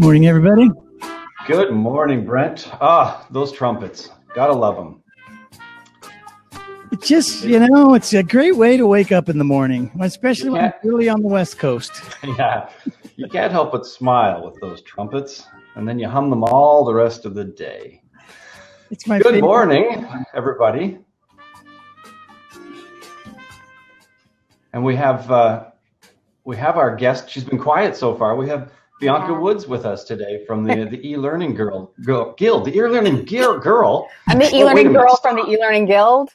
Good morning, everybody. Good morning, Brent. Ah, those trumpets. Gotta love them. It just, you know, it's a great way to wake up in the morning, especially when it's early on the West Coast. yeah, you can't help but smile with those trumpets, and then you hum them all the rest of the day. It's my Good favorite. morning, everybody. And we have uh, we have our guest. She's been quiet so far. We have Bianca Woods with us today from the the e-learning girl, girl guild, the e-learning girl. girl. I'm the Oh, a e-learning minute. girl from the e-learning guild.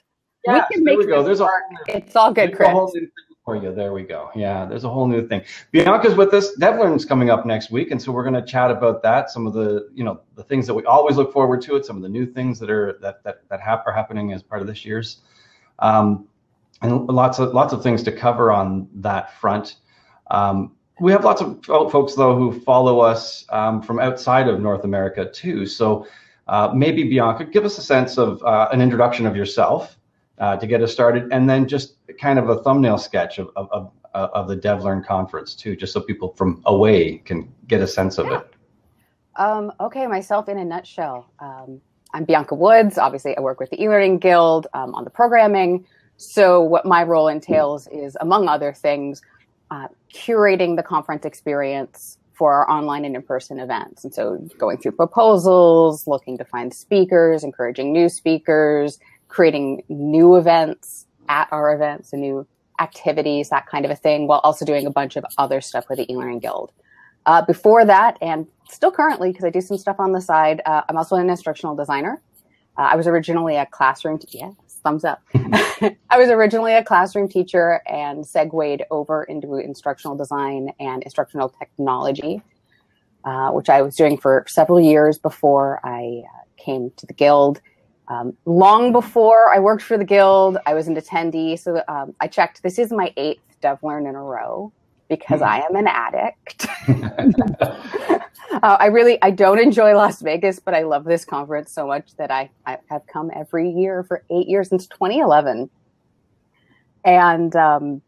Yes, we can there we go. There's a work. It's all good, a Chris. whole new thing for you. There we go. Yeah, there's a whole new thing. Bianca's with us. DevLearn's coming up next week, and so we're going to chat about that. Some of the, you know, the things that we always look forward to. It. Some of the new things that are that that that hap- are happening as part of this year's, um, and lots of lots of things to cover on that front. Um, we have lots of folks though who follow us um, from outside of North America too. So uh, maybe Bianca, give us a sense of uh, an introduction of yourself uh, to get us started, and then just kind of a thumbnail sketch of of, of, of the DevLearn conference too, just so people from away can get a sense of it. Um, okay, myself in a nutshell. Um, I'm Bianca Woods. Obviously, I work with the e-learning guild um, on the programming. So what my role entails is, among other things, uh, curating the conference experience for our online and in-person events. And so going through proposals, looking to find speakers, encouraging new speakers, creating new events at our events and new activities, that kind of a thing, while also doing a bunch of other stuff with the e-learning guild. Uh, before that, and still currently, because I do some stuff on the side, uh, I'm also an instructional designer. Uh, I was originally a classroom, yes, thumbs up. I was originally a classroom teacher and segued over into instructional design and instructional technology, uh, which I was doing for several years before I uh, came to the guild. Um, long before I worked for the guild, I was an attendee. So um, I checked. This is my eighth DevLearn in a row because I am an addict. uh, I really I don't enjoy Las Vegas, but I love this conference so much that I, I have come every year for eight years since 2011, and um,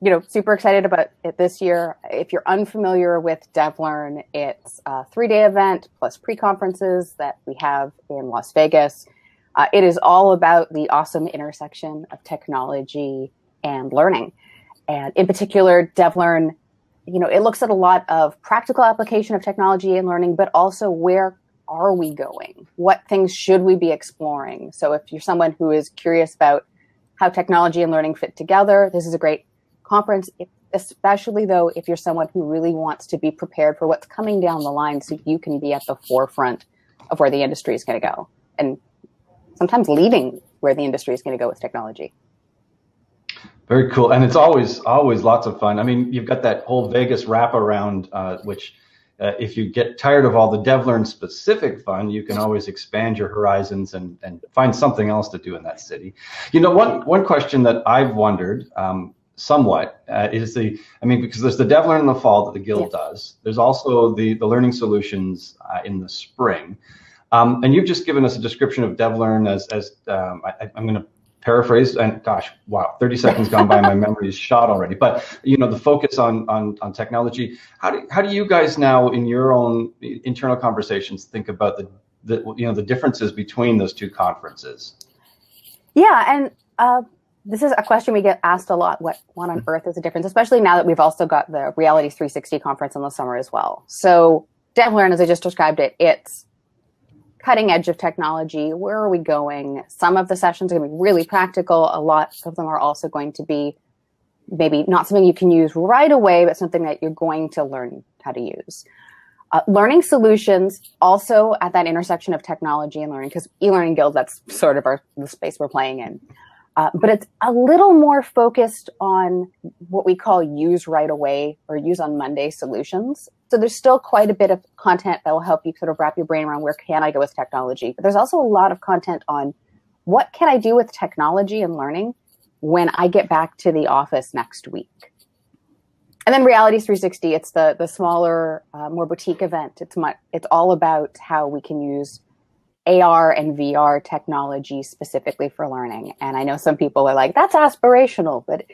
you know super excited about it this year. If you're unfamiliar with DevLearn, it's a three day event plus pre conferences that we have in Las Vegas. Uh, it is all about the awesome intersection of technology and learning. And in particular, DevLearn, you know, it looks at a lot of practical application of technology and learning, but also where are we going? What things should we be exploring? So if you're someone who is curious about how technology and learning fit together, this is a great conference, especially though if you're someone who really wants to be prepared for what's coming down the line so you can be at the forefront of where the industry is going to go and sometimes leading where the industry is going to go with technology. Very cool, and it's always always lots of fun. I mean, you've got that whole Vegas wraparound, uh, which uh, if you get tired of all the DevLearn specific fun, you can always expand your horizons and and find something else to do in that city. You know, one one question that I've wondered. Um, somewhat uh, is the i mean because there's the devlearn in the fall that the guild does there's also the the learning solutions uh, in the spring um, and you've just given us a description of devlearn as as um, I, i'm going to paraphrase and gosh wow 30 seconds gone by my memory is shot already but you know the focus on on, on technology how do, how do you guys now in your own internal conversations think about the, the you know the differences between those two conferences Yeah, and uh, this is a question we get asked a lot. What what on earth is the difference? Especially now that we've also got the Reality 360 conference in the summer as well. So DevLearn, as I just described it, it's cutting edge of technology. Where are we going? Some of the sessions are going to be really practical. A lot of them are also going to be maybe not something you can use right away, but something that you're going to learn how to use. Uh, learning solutions also at that intersection of technology and learning, because e-learning guild, that's sort of our the space we're playing in. Uh, but it's a little more focused on what we call use right away or use on Monday solutions. So there's still quite a bit of content that will help you sort of wrap your brain around where can I go with technology. But there's also a lot of content on what can I do with technology and learning when I get back to the office next week. And then Reality 360, it's the the smaller, uh, more boutique event. It's my, it's all about how we can use AR and VR technology specifically for learning. And I know some people are like, that's aspirational, but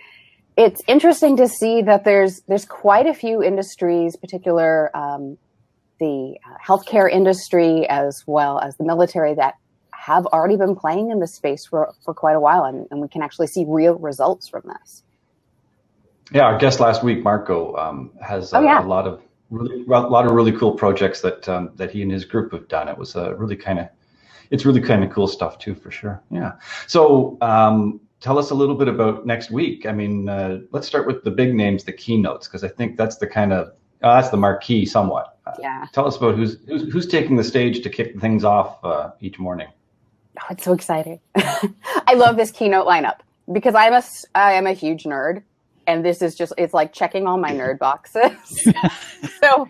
it's interesting to see that there's there's quite a few industries, particular um, the uh, healthcare industry as well as the military that have already been playing in this space for, for quite a while, and, and we can actually see real results from this. Yeah, our guest last week, Marco, um, has oh, yeah. a, lot of really, a lot of really cool projects that um, that he and his group have done. It was a really kind of, it's really kind of cool stuff too, for sure. Yeah. So um, tell us a little bit about next week. I mean, uh, let's start with the big names, the keynotes, because I think that's the kind of uh, that's the marquee somewhat. Yeah. Tell us about who's, who's who's taking the stage to kick things off uh, each morning. Oh, it's so exciting! I love this keynote lineup because I'm a I am a huge nerd, and this is just it's like checking all my nerd boxes. so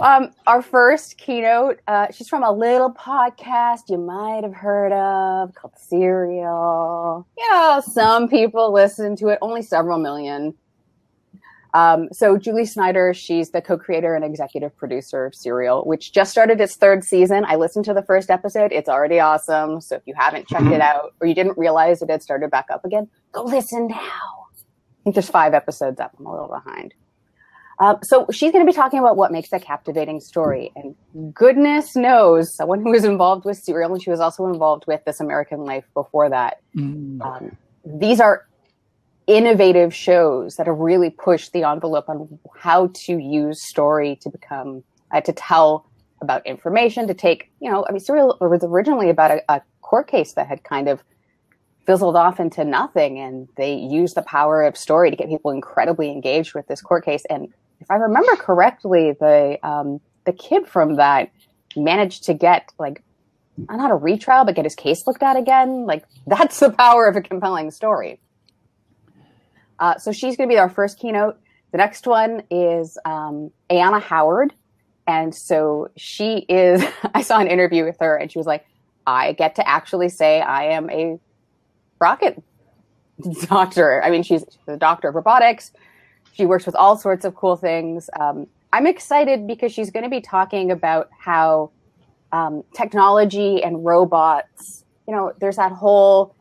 um, our first keynote, uh, she's from a little podcast you might have heard of called Serial. Yeah, some people listen to it, only several million. Um, so Julie Snyder, she's the co-creator and executive producer of Serial, which just started its third season. I listened to the first episode; it's already awesome. So if you haven't checked it out, or you didn't realize it had started back up again, go listen now. I think there's five episodes up. I'm a little behind. Uh, so she's going to be talking about what makes a captivating story. And goodness knows, someone who was involved with Serial, and she was also involved with This American Life before that. Mm. Um, these are innovative shows that have really pushed the envelope on how to use story to become uh, to tell about information to take you know i mean serial was originally about a, a, court case that had kind of fizzled off into nothing and they used the power of story to get people incredibly engaged with this court case and if i remember correctly the um, the kid from that managed to get like not a retrial but get his case looked at again like that's the power of a compelling story uh, so she's going to be our first keynote. The next one is um, Ayanna Howard. And so she is, I saw an interview with her and she was like, I get to actually say I am a rocket doctor. I mean, she's, she's a doctor of robotics. She works with all sorts of cool things. Um, I'm excited because she's going to be talking about how um, technology and robots, you know, there's that whole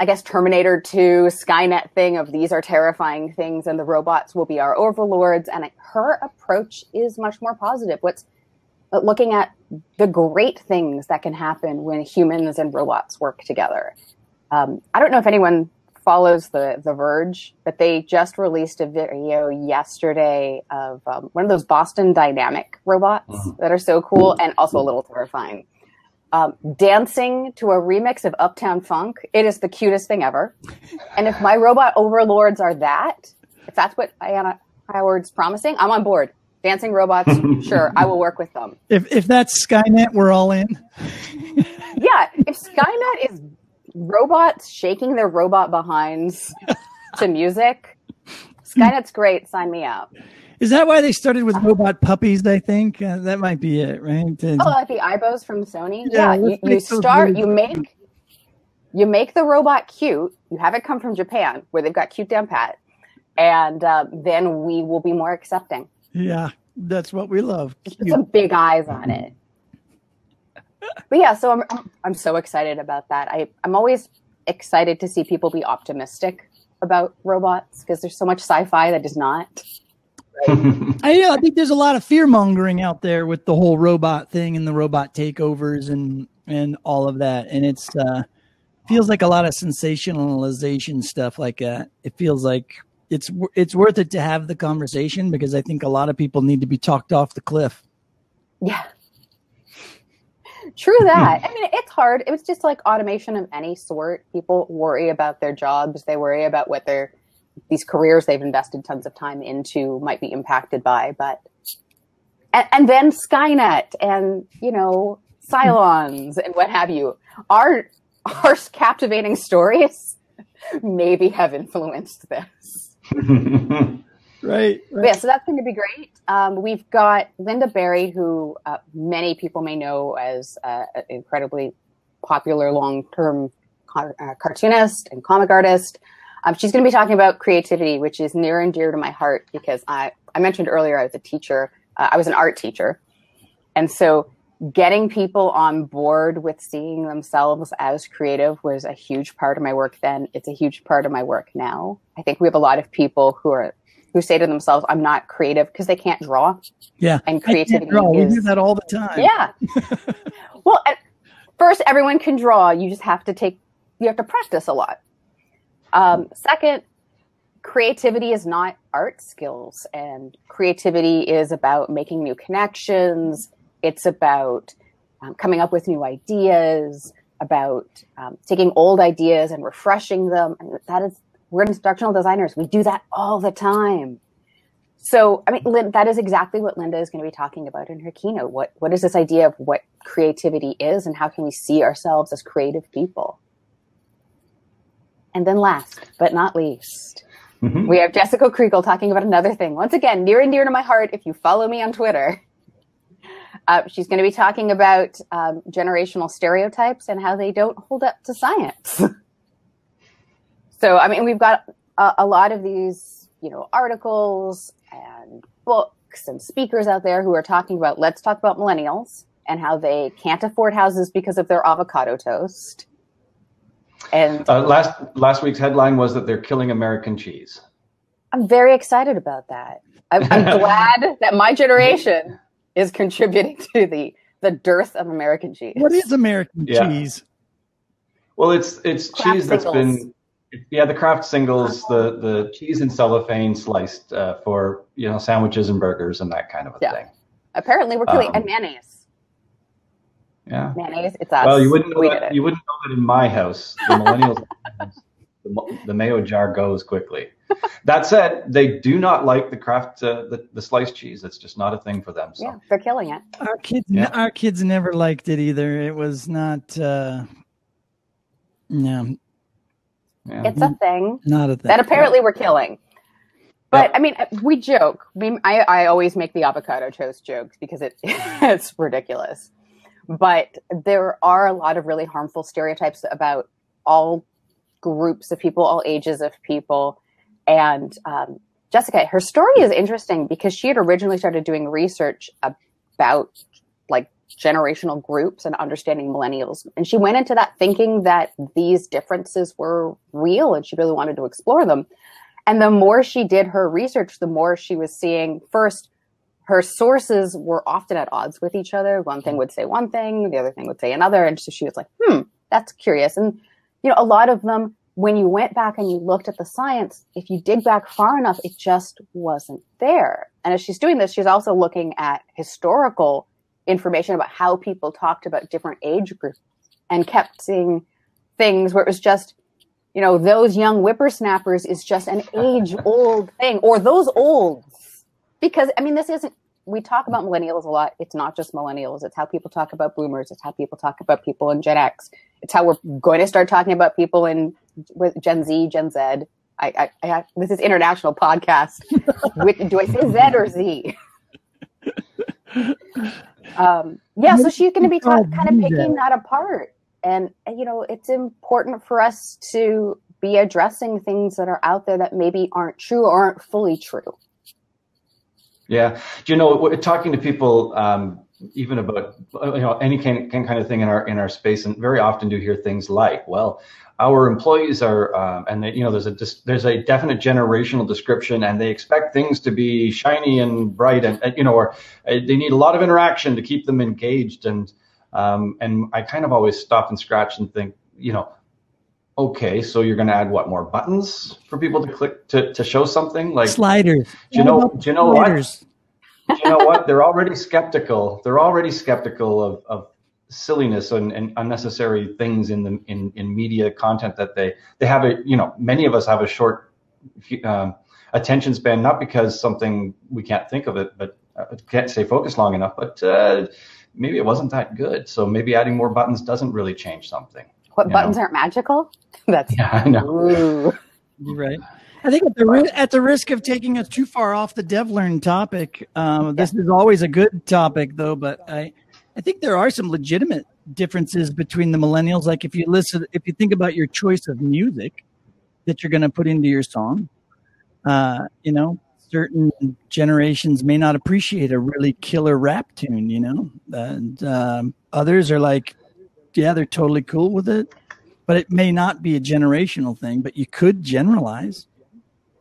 I guess Terminator 2, Skynet thing of these are terrifying things and the robots will be our overlords. And her approach is much more positive. What's looking at the great things that can happen when humans and robots work together. Um, I don't know if anyone follows the The Verge, but they just released a video yesterday of um, one of those Boston Dynamic robots mm-hmm. that are so cool and also a little terrifying um, dancing to a remix of Uptown Funk. It is the cutest thing ever. And if my robot overlords are that, if that's what Ayanna Howard's promising, I'm on board. Dancing robots, sure, I will work with them. If if that's Skynet, we're all in. yeah, if Skynet is robots shaking their robot behinds to music, Skynet's great. Sign me up. Is that why they started with robot puppies? I think uh, that might be it, right? oh, like the Aibos from Sony. Yeah, yeah you, you start. You make you make the robot cute. You have it come from Japan, where they've got cute damn pat, and uh, then we will be more accepting. Yeah, that's what we love. Put some big eyes on it. But yeah, so I'm I'm so excited about that. I I'm always excited to see people be optimistic about robots because there's so much sci-fi that is not. I, I think there's a lot of fear mongering out there with the whole robot thing and the robot takeovers and and all of that, and it's uh, feels like a lot of sensationalization stuff like that. It feels like it's it's worth it to have the conversation because I think a lot of people need to be talked off the cliff. Yeah. True that. Hmm. I mean, it's hard. It was just like automation of any sort. People worry about their jobs. They worry about what they're these careers they've invested tons of time into might be impacted by, but and, and then Skynet and you know Cylons and what have you. Our our captivating stories maybe have influenced this. right, right. Yeah, so that's going to be great. Um, we've got Lynda Barry, who uh, many people may know as uh, an incredibly popular long-term car- uh, cartoonist and comic artist. Um, she's going to be talking about creativity, which is near and dear to my heart because I, I mentioned earlier I was a teacher. Uh, I was an art teacher. And so getting people on board with seeing themselves as creative was a huge part of my work then. It's a huge part of my work now. I think we have a lot of people who are who say to themselves, I'm not creative because they can't draw. Yeah. And creativity draw. is. We do that all the time. Yeah. well, first, everyone can draw. You just have to take, you have to practice a lot. Um, second, creativity is not art skills, and creativity is about making new connections. It's about um, coming up with new ideas, about um, taking old ideas and refreshing them. And that is, we're instructional designers. We do that all the time. So, I mean, Lynn, that is exactly what Lynda is going to be talking about in her keynote. What What is this idea of what creativity is, and how can we see ourselves as creative people? And then, last but not least, mm-hmm. we have Jessica Kriegel talking about another thing. Once again, near and dear to my heart. If you follow me on Twitter, uh, she's going to be talking about um, generational stereotypes and how they don't hold up to science. so, I mean, we've got a, a lot of these, you know, articles and books and speakers out there who are talking about let's talk about millennials and how they can't afford houses because of their avocado toast. And uh, last last week's headline was that they're killing American cheese. I'm very excited about that. I'm, I'm glad that my generation is contributing to the the dearth of American cheese. What is American yeah. cheese? Well, it's it's Kraft cheese that's been yeah the Kraft singles the the cheese and cellophane sliced uh, for you know sandwiches and burgers and that kind of a yeah. thing. Apparently, we're killing um, and mayonnaise. Yeah, mayonnaise. It's us. Well, you wouldn't know that, you wouldn't know that in my house. The millennials, the, the mayo jar goes quickly that said, they do not like the Kraft uh, the, the sliced cheese. It's just not a thing for them. So. Yeah, they're killing it. Our kids, yeah. our kids never liked it either. It was not. Uh, no. Yeah. It's a thing. Not a thing. That apparently yeah. we're killing. But I mean, we joke. We, I, I always make the avocado toast jokes because it it's ridiculous. But there are a lot of really harmful stereotypes about all groups of people, all ages of people. And um, Jessica, her story is interesting because she had originally started doing research about like generational groups and understanding millennials. And she went into that thinking that these differences were real and she really wanted to explore them. And the more she did her research, the more she was seeing first, her sources were often at odds with each other. One thing would say one thing, the other thing would say another. And so she was like, hmm, that's curious. And, you know, a lot of them when you went back and you looked at the science, if you dig back far enough, it just wasn't there. And as she's doing this, she's also looking at historical information about how people talked about different age groups and kept seeing things where it was just, you know, those young whippersnappers is just an age old thing or those olds. Because, I mean, this isn't, we talk about millennials a lot. It's not just millennials. It's how people talk about boomers. It's how people talk about people in Gen X. It's how we're going to start talking about people in with Gen Z, Gen Z. I, I, I this is international podcast. do I say Z or Z? um, yeah, so she's going to be kind of picking that apart, and you know, it's important for us to be addressing things that are out there that maybe aren't true or aren't fully true. Yeah, do you know talking to people um, even about you know any kind, kind of thing in our in our space, and very often do hear things like, "Well, our employees are, um, and they, you know, there's a there's a definite generational description, and they expect things to be shiny and bright, and, and you know, or uh, they need a lot of interaction to keep them engaged, and um, and I kind of always stop and scratch and think, you know, okay, so you're going to add what more buttons for people to click to to show something like sliders? Do you know? Do you know sliders. what? you know what? They're already skeptical. They're already skeptical of, of silliness and, and, unnecessary things in the in, in media content that they they have a you know many of us have a short um, attention span not because something we can't think of it but uh, can't stay focused long enough but uh, maybe it wasn't that good so maybe adding more buttons doesn't really change something what buttons know? aren't magical that's yeah I know right I think at the at the risk of taking us too far off the DevLearn topic, um, this is always a good topic though. But I, I think there are some legitimate differences between the millennials. Like if you listen, if you think about your choice of music that you're going to put into your song, uh, you know, certain generations may not appreciate a really killer rap tune, you know, and um, others are like, yeah, they're totally cool with it, but it may not be a generational thing. But you could generalize.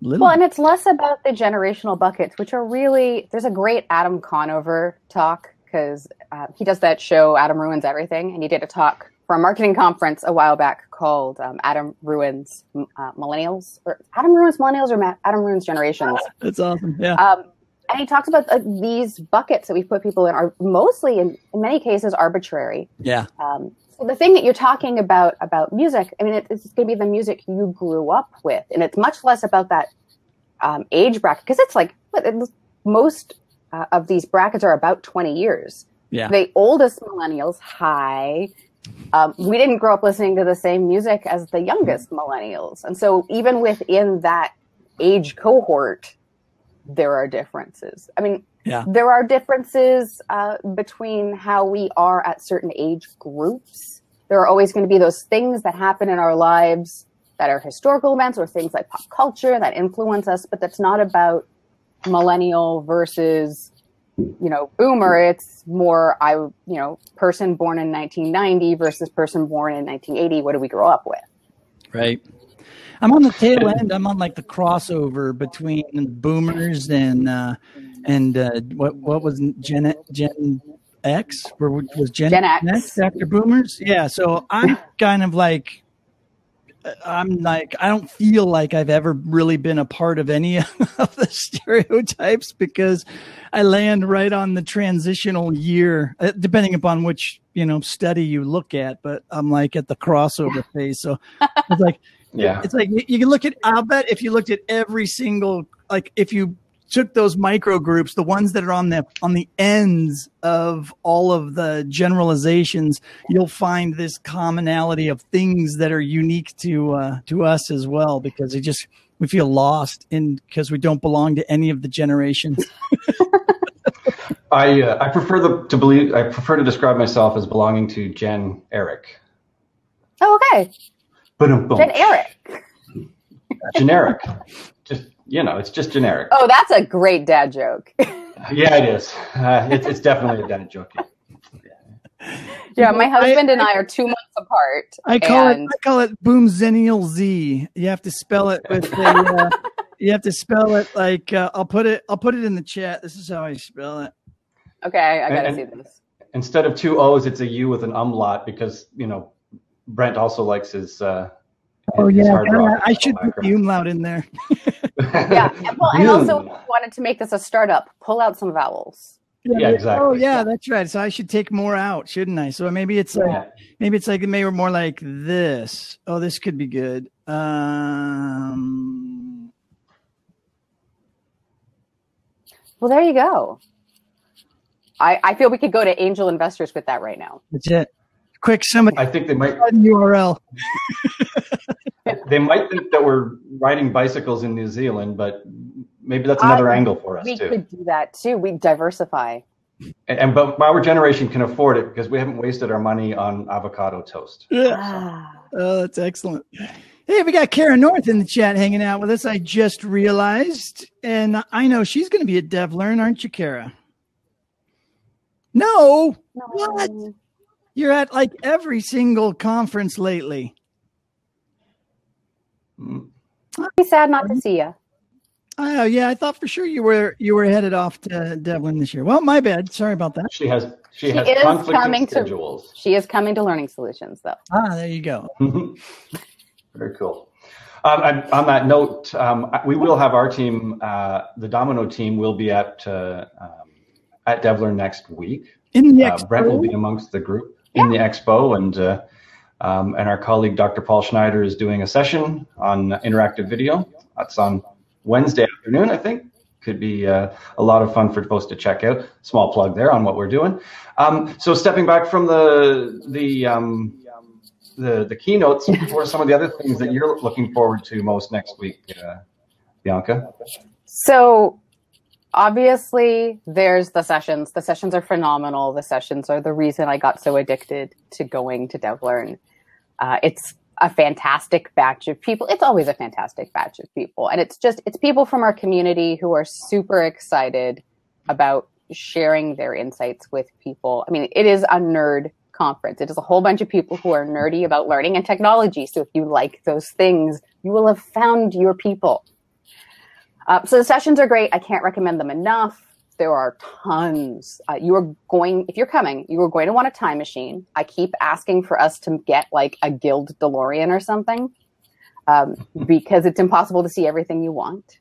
Little. Well, and it's less about the generational buckets, which are really there's a great Adam Conover talk because uh, he does that show Adam Ruins Everything, and he did a talk for a marketing conference a while back called um, Adam Ruins uh, Millennials or Adam Ruins Millennials or Ma- Adam Ruins Generations. That's awesome. Yeah. Um, and he talks about uh, these buckets that we put people in are mostly, in, in many cases, arbitrary. yeah. Um, so the thing that you're talking about about music, I mean, it, it's going to be the music you grew up with, and it's much less about that um, age bracket because it's like what, most uh, of these brackets are about 20 years. Yeah. The oldest millennials, hi. Um, we didn't grow up listening to the same music as the youngest millennials, and so even within that age cohort, there are differences. I mean, Yeah. there are differences uh, between how we are at certain age groups. There are always going to be those things that happen in our lives that are historical events or things like pop culture that influence us, but that's not about millennial versus you know boomer it's more i you know person born in 1990 versus person born in 1980 what do we grow up with Right. I'm on the tail end. I'm on like the crossover between boomers and uh and uh what what was Gen Gen X? Where was Gen, Gen X. after boomers? Yeah. So I'm kind of like I'm like I don't feel like I've ever really been a part of any of the stereotypes because I land right on the transitional year, uh, depending upon which you know study you look at. But I'm like at the crossover phase, so it's like Yeah. it's like you you can look at. I'll bet if you looked at every single like if you took those micro groups, the ones that are on the on the ends of all of the generalizations, you'll find this commonality of things that are unique to uh, to us as well because it just we feel lost in because we don't belong to any of the generations. I uh, I prefer the to believe I prefer to describe myself as belonging to Gen Eric. oh okay Ba-dum-bum. Jen Eric. Generic. Just you know, it's just generic. Oh, that's a great dad joke. Yeah, it is. Uh, it's it's definitely a dad joke. yeah, my I- husband and I are two months apart. I call and it I call it Boomzennial Z. You have to spell it with a uh, you have to spell it like uh, I'll put it I'll put it in the chat. This is how I spell it. Okay, I gotta And- see this. Instead of two O's, it's a U with an umlaut because you know Brent also likes his. Uh, Oh his yeah, hard rock I should put the umlaut in there. Yeah, and well, I also wanted to make this a startup. Pull out some vowels. Yeah, exactly. Oh yeah, that's right. So I should take more out, shouldn't I? So maybe it's like Yeah. maybe it's like maybe more like this. Oh, this could be good. Um, Well, there you go. I, I feel we could go to angel investors with that right now. that's it. Quick, somebody I think they might URL. they might think that we're riding bicycles in New Zealand, but maybe that's I- another angle for us We too. could do that too. We diversify. And, and but our generation can afford it because we haven't wasted our money on avocado toast. Yeah. Ah. Oh, that's excellent. Hey, we got Cara North in the chat hanging out with us. I just realized, and I know she's going to be at DevLearn, aren't you, Kara? No, What? No. you're at like every single conference lately. Mm. I'd be sad not to see you. Oh yeah, I thought for sure you were you were headed off to DevLearn this year. Well, my bad. Sorry about that. She has she, She has is conflicting coming to- schedules. She is coming to Learning Solutions, though. Ah, there you go. Very cool. Um, and on that note, um, we will have our team, uh, the dominKnow team, will be at uh, um, at DevLearn next week. In the Uh, Brent will be amongst the group in the expo, and uh, um, and our colleague Dr. Paul Schneider is doing a session on interactive video. That's on Wednesday afternoon, I think. Could be uh, a lot of fun for folks to check out. Small plug there on what we're doing. Um, so stepping back from the the um, the the keynotes, what are some of the other things that you're looking forward to most next week, uh, Bianca? So obviously there's the sessions. The sessions are phenomenal. The sessions are the reason I got so addicted to going to DevLearn. Uh, it's a fantastic batch of people. It's always a fantastic batch of people. And it's just, it's people from our community who are super excited about sharing their insights with people. I mean, it is a nerd conference. It is a whole bunch of people who are nerdy about learning and technology. So if you like those things, you will have found your people. Uh, so the sessions are great. I can't recommend them enough. There are tons. Uh, you are going, if you're coming, you are going to want a time machine. I keep asking for us to get like a guild DeLorean or something um, because it's impossible to see everything you want.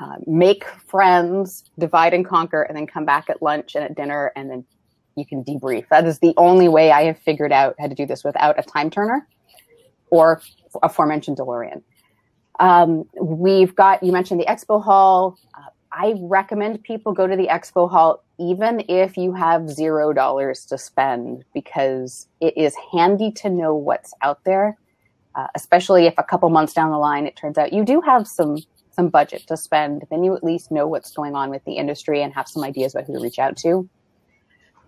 Uh, make friends, divide and conquer, and then come back at lunch and at dinner, and then you can debrief. That is the only way I have figured out how to do this without a time turner or a aforementioned DeLorean. Um, we've got, you mentioned the expo hall. Uh, I recommend people go to the expo hall even if you have zero dollars to spend because it is handy to know what's out there, uh, especially if a couple months down the line it turns out you do have some some budget to spend. Then you at least know what's going on with the industry and have some ideas about who to reach out to.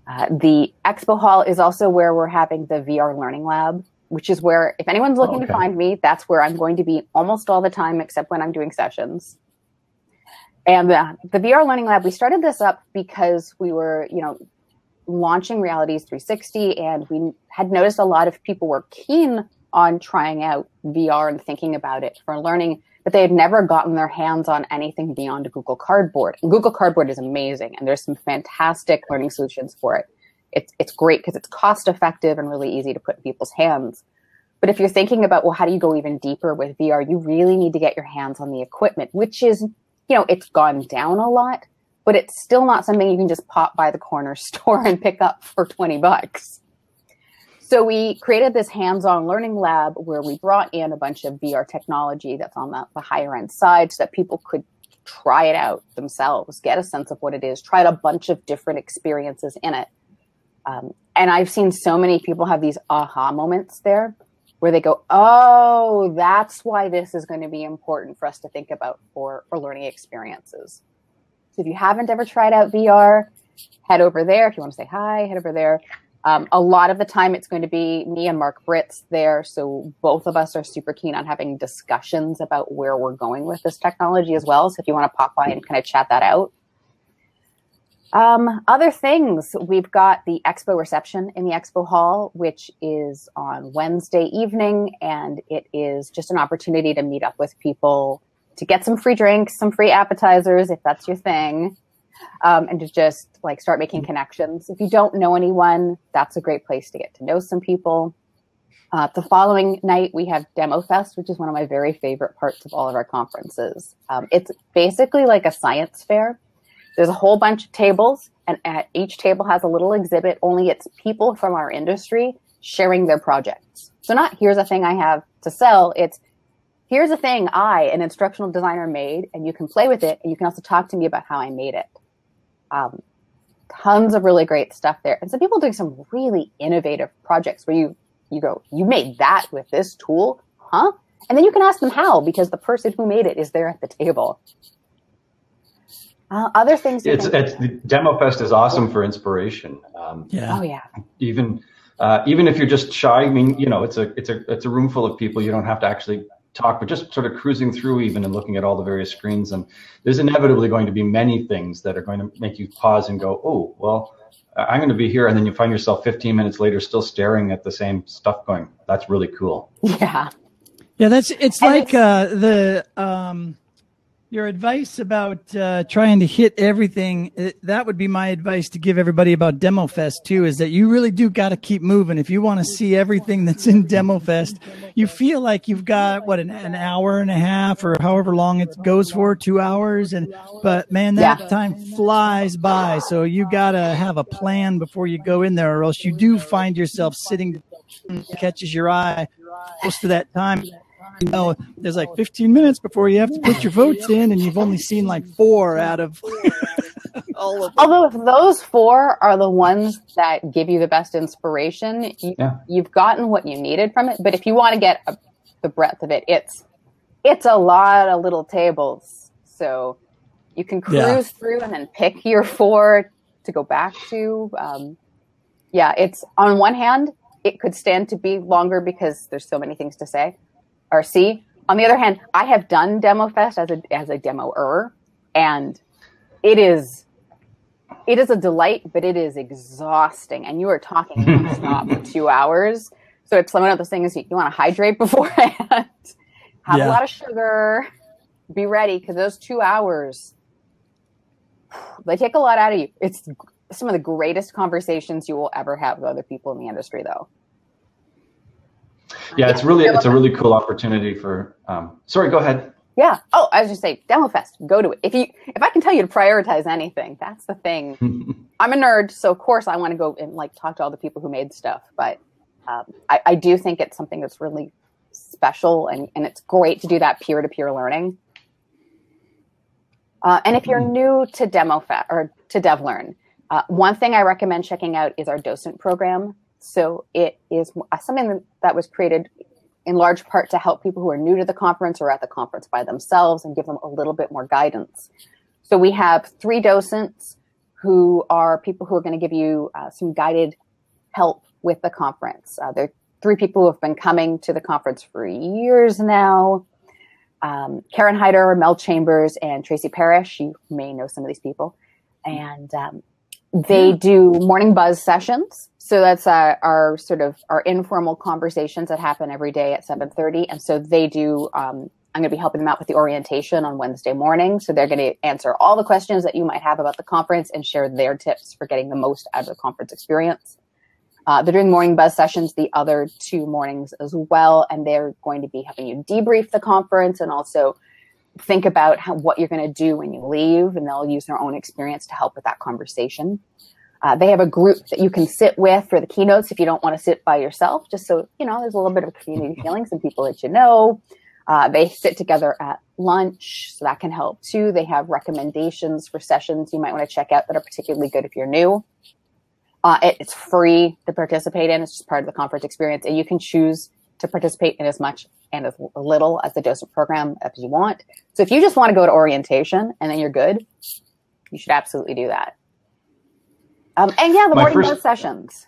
Uh, the expo hall is also where we're having the VR learning lab which is where if anyone's looking okay. to find me, that's where I'm going to be almost all the time, except when I'm doing sessions. And uh, the VR Learning Lab, we started this up because we were, you know, launching Realities 360, and we had noticed a lot of people were keen on trying out VR and thinking about it for learning, but they had never gotten their hands on anything beyond Google Cardboard. And Google Cardboard is amazing, and there's some fantastic learning solutions for it it's it's great because it's cost effective and really easy to put in people's hands. But if you're thinking about well, how do you go even deeper with VR? You really need to get your hands on the equipment, which is you know it's gone down a lot, but it's still not something you can just pop by the corner store and pick up for twenty bucks. So we created this hands-on learning lab where we brought in a bunch of VR technology that's on the, the higher end side so that people could try it out themselves, get a sense of what it is, try a bunch of different experiences in it um, and I've seen so many people have these aha moments there where they go, oh, that's why this is going to be important for us to think about for, for learning experiences. So if you haven't ever tried out VR, head over there. If you want to say hi, head over there. Um, a lot of the time, it's going to be me and Mark Britz there. So both of us are super keen on having discussions about where we're going with this technology as well. So if you want to pop by and kind of chat that out, um, other things, we've got the expo reception in the expo hall, which is on Wednesday evening, and it is just an opportunity to meet up with people, to get some free drinks, some free appetizers, if that's your thing, um, and to just like start making connections. If you don't know anyone, that's a great place to get to know some people. Uh, the following night, we have Demo Fest, which is one of my very favorite parts of all of our conferences. Um, it's basically like a science fair there's a whole bunch of tables, and at each table has a little exhibit, only it's people from our industry sharing their projects. So, not here's a thing I have to sell, it's here's a thing I, an instructional designer, made, and you can play with it, and you can also talk to me about how I made it. Um, tons of really great stuff there. And some people doing some really innovative projects where you you go, you made that with this tool, huh? And then you can ask them how because the person who made it is there at the table. Uh, other things. It's, it's the demo fest is awesome for inspiration. Um, yeah. Oh yeah. Even uh, even if you're just shy, I mean, you know, it's a it's a it's a room full of people. You don't have to actually talk, but just sort of cruising through even and looking at all the various screens. And there's inevitably going to be many things that are going to make you pause and go, oh, well, I'm going to be here. And then you find yourself 15 minutes later still staring at the same stuff going, that's really cool. Yeah. Yeah, that's it's and like it's, uh, the um, your advice about uh, trying to hit everything uh, that would be my advice to give everybody about demo fest too is that you really do got to keep moving. If you want to see everything that's in demo fest you feel like you've got what an, an, hour and a half or however long it goes for two hours and but man that yeah. time flies by. So you got to have a plan before you go in there or else you do find yourself sitting catches your eye most of that time you know, there's like 15 minutes before you have to put your votes in, and you've only seen like four out of all of them. Although, if those four are the ones that give you the best inspiration, you, yeah. you've gotten what you needed from it. But if you want to get a, the breadth of it, it's it's a lot of little tables. So you can cruise yeah. through and then pick your four to go back to. Um, yeah, it's on one hand, it could stand to be longer because there's so many things to say. RC. On the other hand, I have done Demo Fest as a as a demoer, and it is it is a delight, but it is exhausting. And you are talking nonstop for two hours. So it's one of those things you, you want to hydrate beforehand, have yeah. a lot of sugar, be ready because those two hours, they take a lot out of you. It's some of the greatest conversations you will ever have with other people in the industry, though. Yeah, it's really it's a really cool opportunity for. Um, sorry, go ahead. Yeah. Oh, I was just say demo fest. Go to it. If you if I can tell you to prioritize anything, that's the thing. I'm a nerd, so of course I want to go and like talk to all the people who made stuff. But um, I, I do think it's something that's really special, and and it's great to do that peer to peer learning. Uh, and if you're mm-hmm. new to demo fest or to DevLearn, uh, one thing I recommend checking out is our docent program. So it is something that was created in large part to help people who are new to the conference or at the conference by themselves and give them a little bit more guidance. So we have three docents who are people who are going to give you uh, some guided help with the conference. Uh, they're three people who have been coming to the conference for years now. Um, Karen Hyder, Mel Chambers, and Tracy Parish. You may know some of these people. And um, they do morning buzz sessions. So that's uh, our sort of our informal conversations that happen every day at 7:30. And so they do. Um, I'm going to be helping them out with the orientation on Wednesday morning. So they're going to answer all the questions that you might have about the conference and share their tips for getting the most out of the conference experience. Uh, they're doing morning buzz sessions the other two mornings as well, and they're going to be having you debrief the conference and also think about how, what you're going to do when you leave, and they'll use their own experience to help with that conversation. Uh, they have a group that you can sit with for the keynotes if you don't want to sit by yourself, just so you know there's a little bit of community feeling, some people that you know. Uh, they sit together at lunch, so that can help too. They have recommendations for sessions you might want to check out that are particularly good if you're new. Uh, it, it's free to participate in. It's just part of the conference experience, and you can choose to participate in as much and as little as the docent program as you want. So if you just want to go to orientation and then you're good, you should absolutely do that. Um, and yeah, the my morning first, sessions.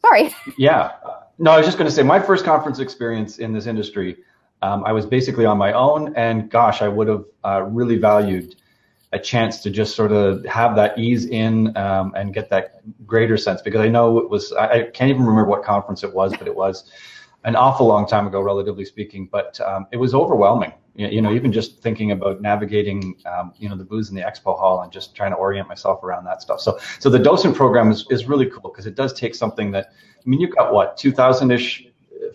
Sorry. Yeah. No, I was just going to say my first conference experience in this industry, um, I was basically on my own, and gosh, I would have uh, really valued a chance to just sort of have that ease in um, and get that greater sense because I know it was I, I can't even remember what conference it was, but it was an awful long time ago, relatively speaking, but um, it was overwhelming. You, know, even just thinking about navigating, um, you know, the booths in the expo hall and just trying to orient myself around that stuff. So, so the docent program is, is really cool because it does take something that, I mean, you've got what, 2000 ish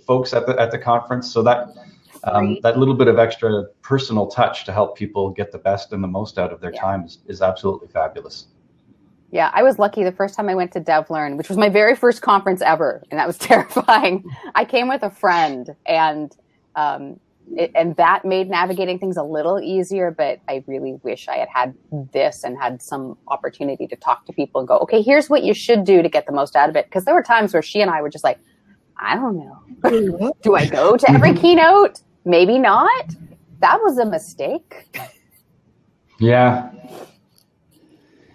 folks at the, at the conference. So that, um, that little bit of extra personal touch to help people get the best and the most out of their yeah. time is, is absolutely fabulous. Yeah, I was lucky the first time I went to DevLearn, which was my very first conference ever, and that was terrifying. I came with a friend, and um, it, and that made navigating things a little easier. But I really wish I had had this and had some opportunity to talk to people and go, okay, here's what you should do to get the most out of it. Because there were times where she and I were just like, I don't know, do I go to every keynote? Maybe not. That was a mistake. Yeah,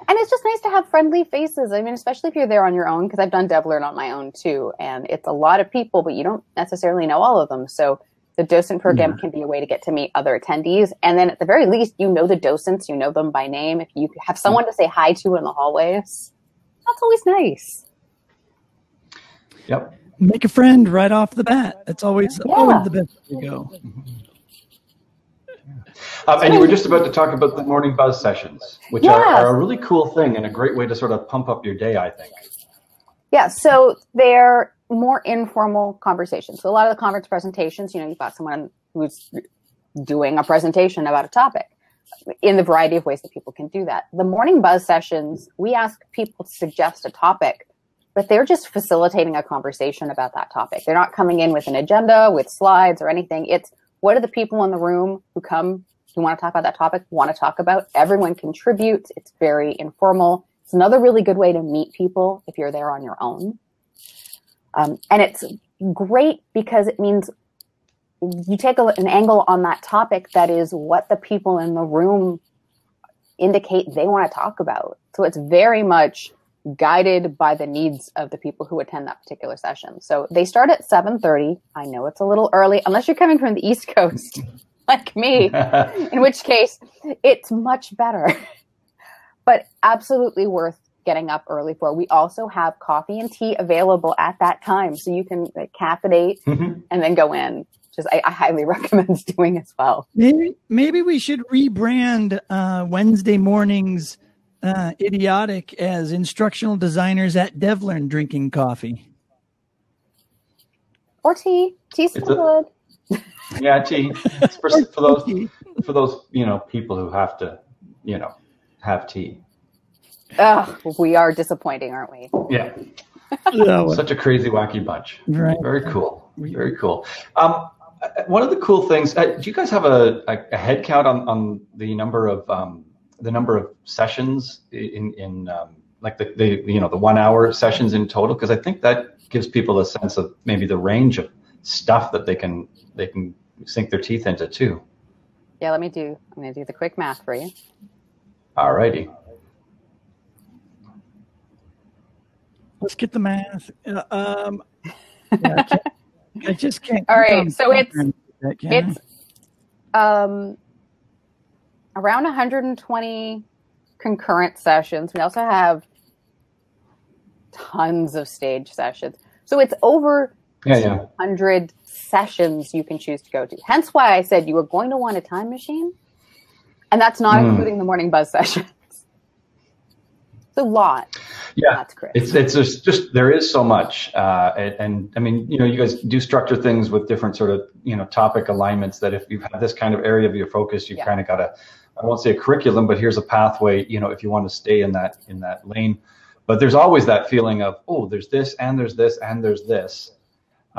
and it's just nice to have friendly faces. I mean, especially if you're there on your own, because I've done DevLearn on my own too, and it's a lot of people, but you don't necessarily know all of them. So the docent program yeah. can be a way to get to meet other attendees, and then at the very least, you know the docents, you know them by name. If you have someone to say hi to in the hallways, that's always nice. Yep. Make a friend right off the bat. That's always yeah. always the best way to go. Mm-hmm. Um, and you were just about to talk about the morning buzz sessions, which yes. are, are, a really cool thing and a great way to sort of pump up your day, I think. Yeah, so they're more informal conversations. So a lot of the conference presentations, you know, you've got someone who's doing a presentation about a topic in the variety of ways that people can do that. The morning buzz sessions, we ask people to suggest a topic, but they're just facilitating a conversation about that topic. They're not coming in with an agenda, with slides or anything. It's what are the people in the room who come who want to talk about that topic want to talk about? Everyone contributes. It's very informal. It's another really good way to meet people if you're there on your own. Um, and it's great because it means you take a, an angle on that topic that is what the people in the room indicate they want to talk about. So it's very much guided by the needs of the people who attend that particular session. So they start at 7:30. I know it's a little early unless you're coming from the East Coast like me, in which case it's much better. but absolutely worth getting up early for. We also have coffee and tea available at that time so you can like, caffeinate mm-hmm. and then go in. which is I, I highly recommend doing as well. Maybe maybe we should rebrand uh, Wednesday mornings uh, idiotic as instructional designers at Devlearn drinking coffee. Or tea. Tea's It's still good. Yeah, tea. It's for, for those for those you know people who have to you know have tea. Ugh, we are disappointing, aren't we? Yeah, such a crazy wacky bunch. right. Very cool. Very cool. Um, one of the cool things. Uh, do you guys have a, a, a head count on, on the number of um, the number of sessions in in um, like the, the you know the one hour sessions in total? Because I think that gives people a sense of maybe the range of stuff that they can they can sink their teeth into too. Yeah, let me do. I'm going to do the quick math for you. All righty. Let's get the math. Uh, um, yeah, I, I just can't. All click right, on so it's- that, can I? It's um, around 120 concurrent sessions. We also have tons of stage sessions. So it's over Yeah, yeah. 100 sessions you can choose to go to. Hence why I said you were going to want a time machine. And that's not Mm. including the morning buzz sessions. It's a lot. Yeah. That's Chris. It's it's just, just there is so much, uh, and, and I mean, you know, you guys do structure things with different sort of you know topic alignments. That if you've had this kind of area of your focus, you've Yeah. kind of got a, I won't say a curriculum, but here's a pathway. You know, if you want to stay in that in that lane, but there's always that feeling of oh, there's this and there's this and there's this.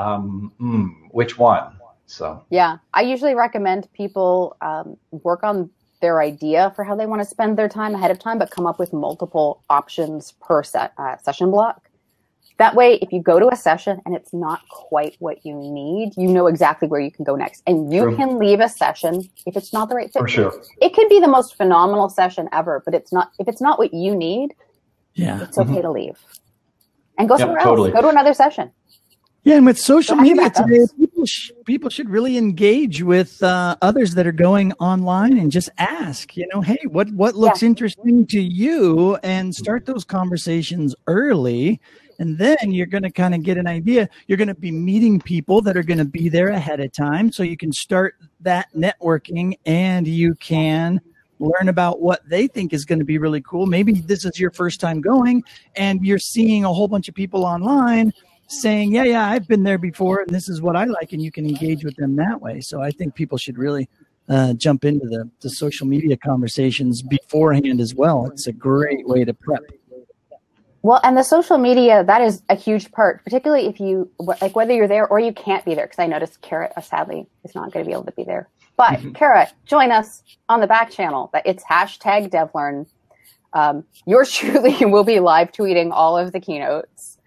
Um, hmm, which one? So Yeah, I usually recommend people um, work on their idea for how they want to spend their time ahead of time, but come up with multiple options per set, uh, session block. That way, if you go to a session and it's not quite what you need, you know exactly where you can go next. And you True. can leave a session if it's not the right fit. for sure. It could be the most phenomenal session ever, but it's not. If it's not what you need, yeah. it's okay to leave and go Yeah, somewhere totally. else. Go to another session. Yeah, and with social Don't media today, people sh- people should really engage with uh, others that are going online and just ask, you know, hey, what what looks interesting to you, and start those conversations early, and then you're going to kind of get an idea. You're going to be meeting people that are going to be there ahead of time, so you can start that networking, and you can learn about what they think is going to be really cool. Maybe this is your first time going, and you're seeing a whole bunch of people online saying, "Yeah, yeah, I've been there before, and this is what I like," and you can engage with them that way. So I think people should really uh, jump into the, the social media conversations beforehand as well. It's a great way to prep. Well, and the social media, that is a huge part, particularly if you, like, whether you're there or you can't be there, because I noticed Cara, uh, sadly, is not going to be able to be there. But Mhm. Cara, join us on the back channel. That It's hashtag DevLearn. Um, yours truly will be live tweeting all of the keynotes.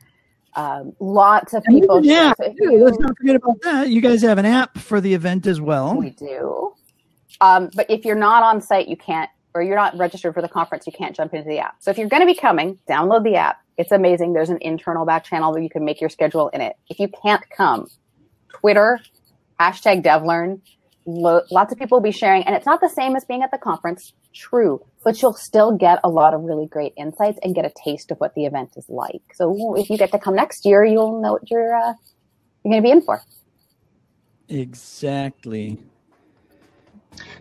Um, lots of people. yeah, so if yeah, you- let's not forget about that. You guys have an app for the event as well. We do. Um, but if you're not on site, you can't, or you're not registered for the conference, you can't jump into the app. So if you're going to be coming, download the app. It's amazing. There's an internal back channel where you can make your schedule in it. If you can't come, Twitter, hashtag DevLearn. Lo- lots of people will be sharing, and it's not the same as being at the conference. True, but you'll still get a lot of really great insights and get a taste of what the event is like. So if you get to come next year, you'll know what you're uh, you're going to be in for. Exactly.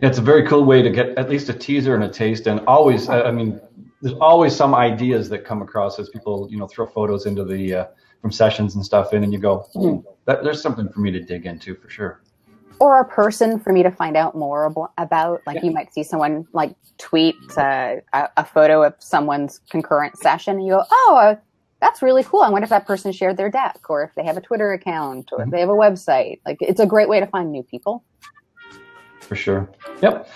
Yeah, it's a very cool way to get at least a teaser and a taste, and always, I I mean, there's always some ideas that come across as people, you know, throw photos into the uh, from sessions and stuff in, and you go, Hmm. "Hmm, that, there's something for me to dig into for sure. Or a person for me to find out more abo- about. Like you might see someone like tweet uh, a, a photo of someone's concurrent session, and you go, "Oh, uh, that's really cool." I wonder if that person shared their deck, or if they have a Twitter account, or if they have a website. Like it's a great way to find new people. For sure. Yep.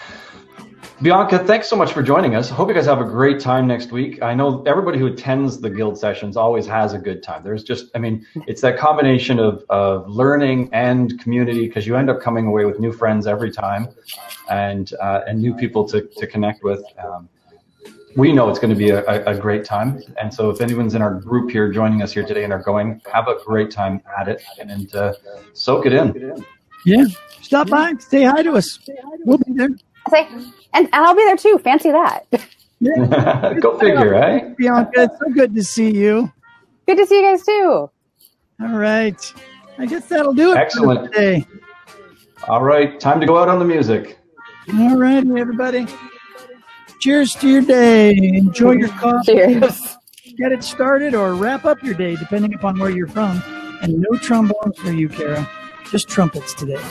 Bianca, thanks so much for joining us. Hope you guys have a great time next week. I know everybody who attends the guild sessions always has a good time. There's just, I mean, it's that combination of, of learning and community because you end up coming away with new friends every time and uh, and new people to, to connect with. Um, we know it's going to be a, a, great time. And so if anyone's in our group here joining us here today and are going, have a great time at it and uh, soak it in. Yeah. Stop by, say hi to us. We'll be there. I say, and, and I'll be there too. Fancy that. Yeah. Go figure, eh? Bianca, it's so good to see you. Good to see you guys too. All right. I guess that'll do it Excellent. for today. All right, time to go out on the music. All right, everybody. Cheers to your day. Enjoy your coffee. Cheers. Get it started or wrap up your day, depending upon where you're from. And no trombones for you, Cara. Just trumpets today.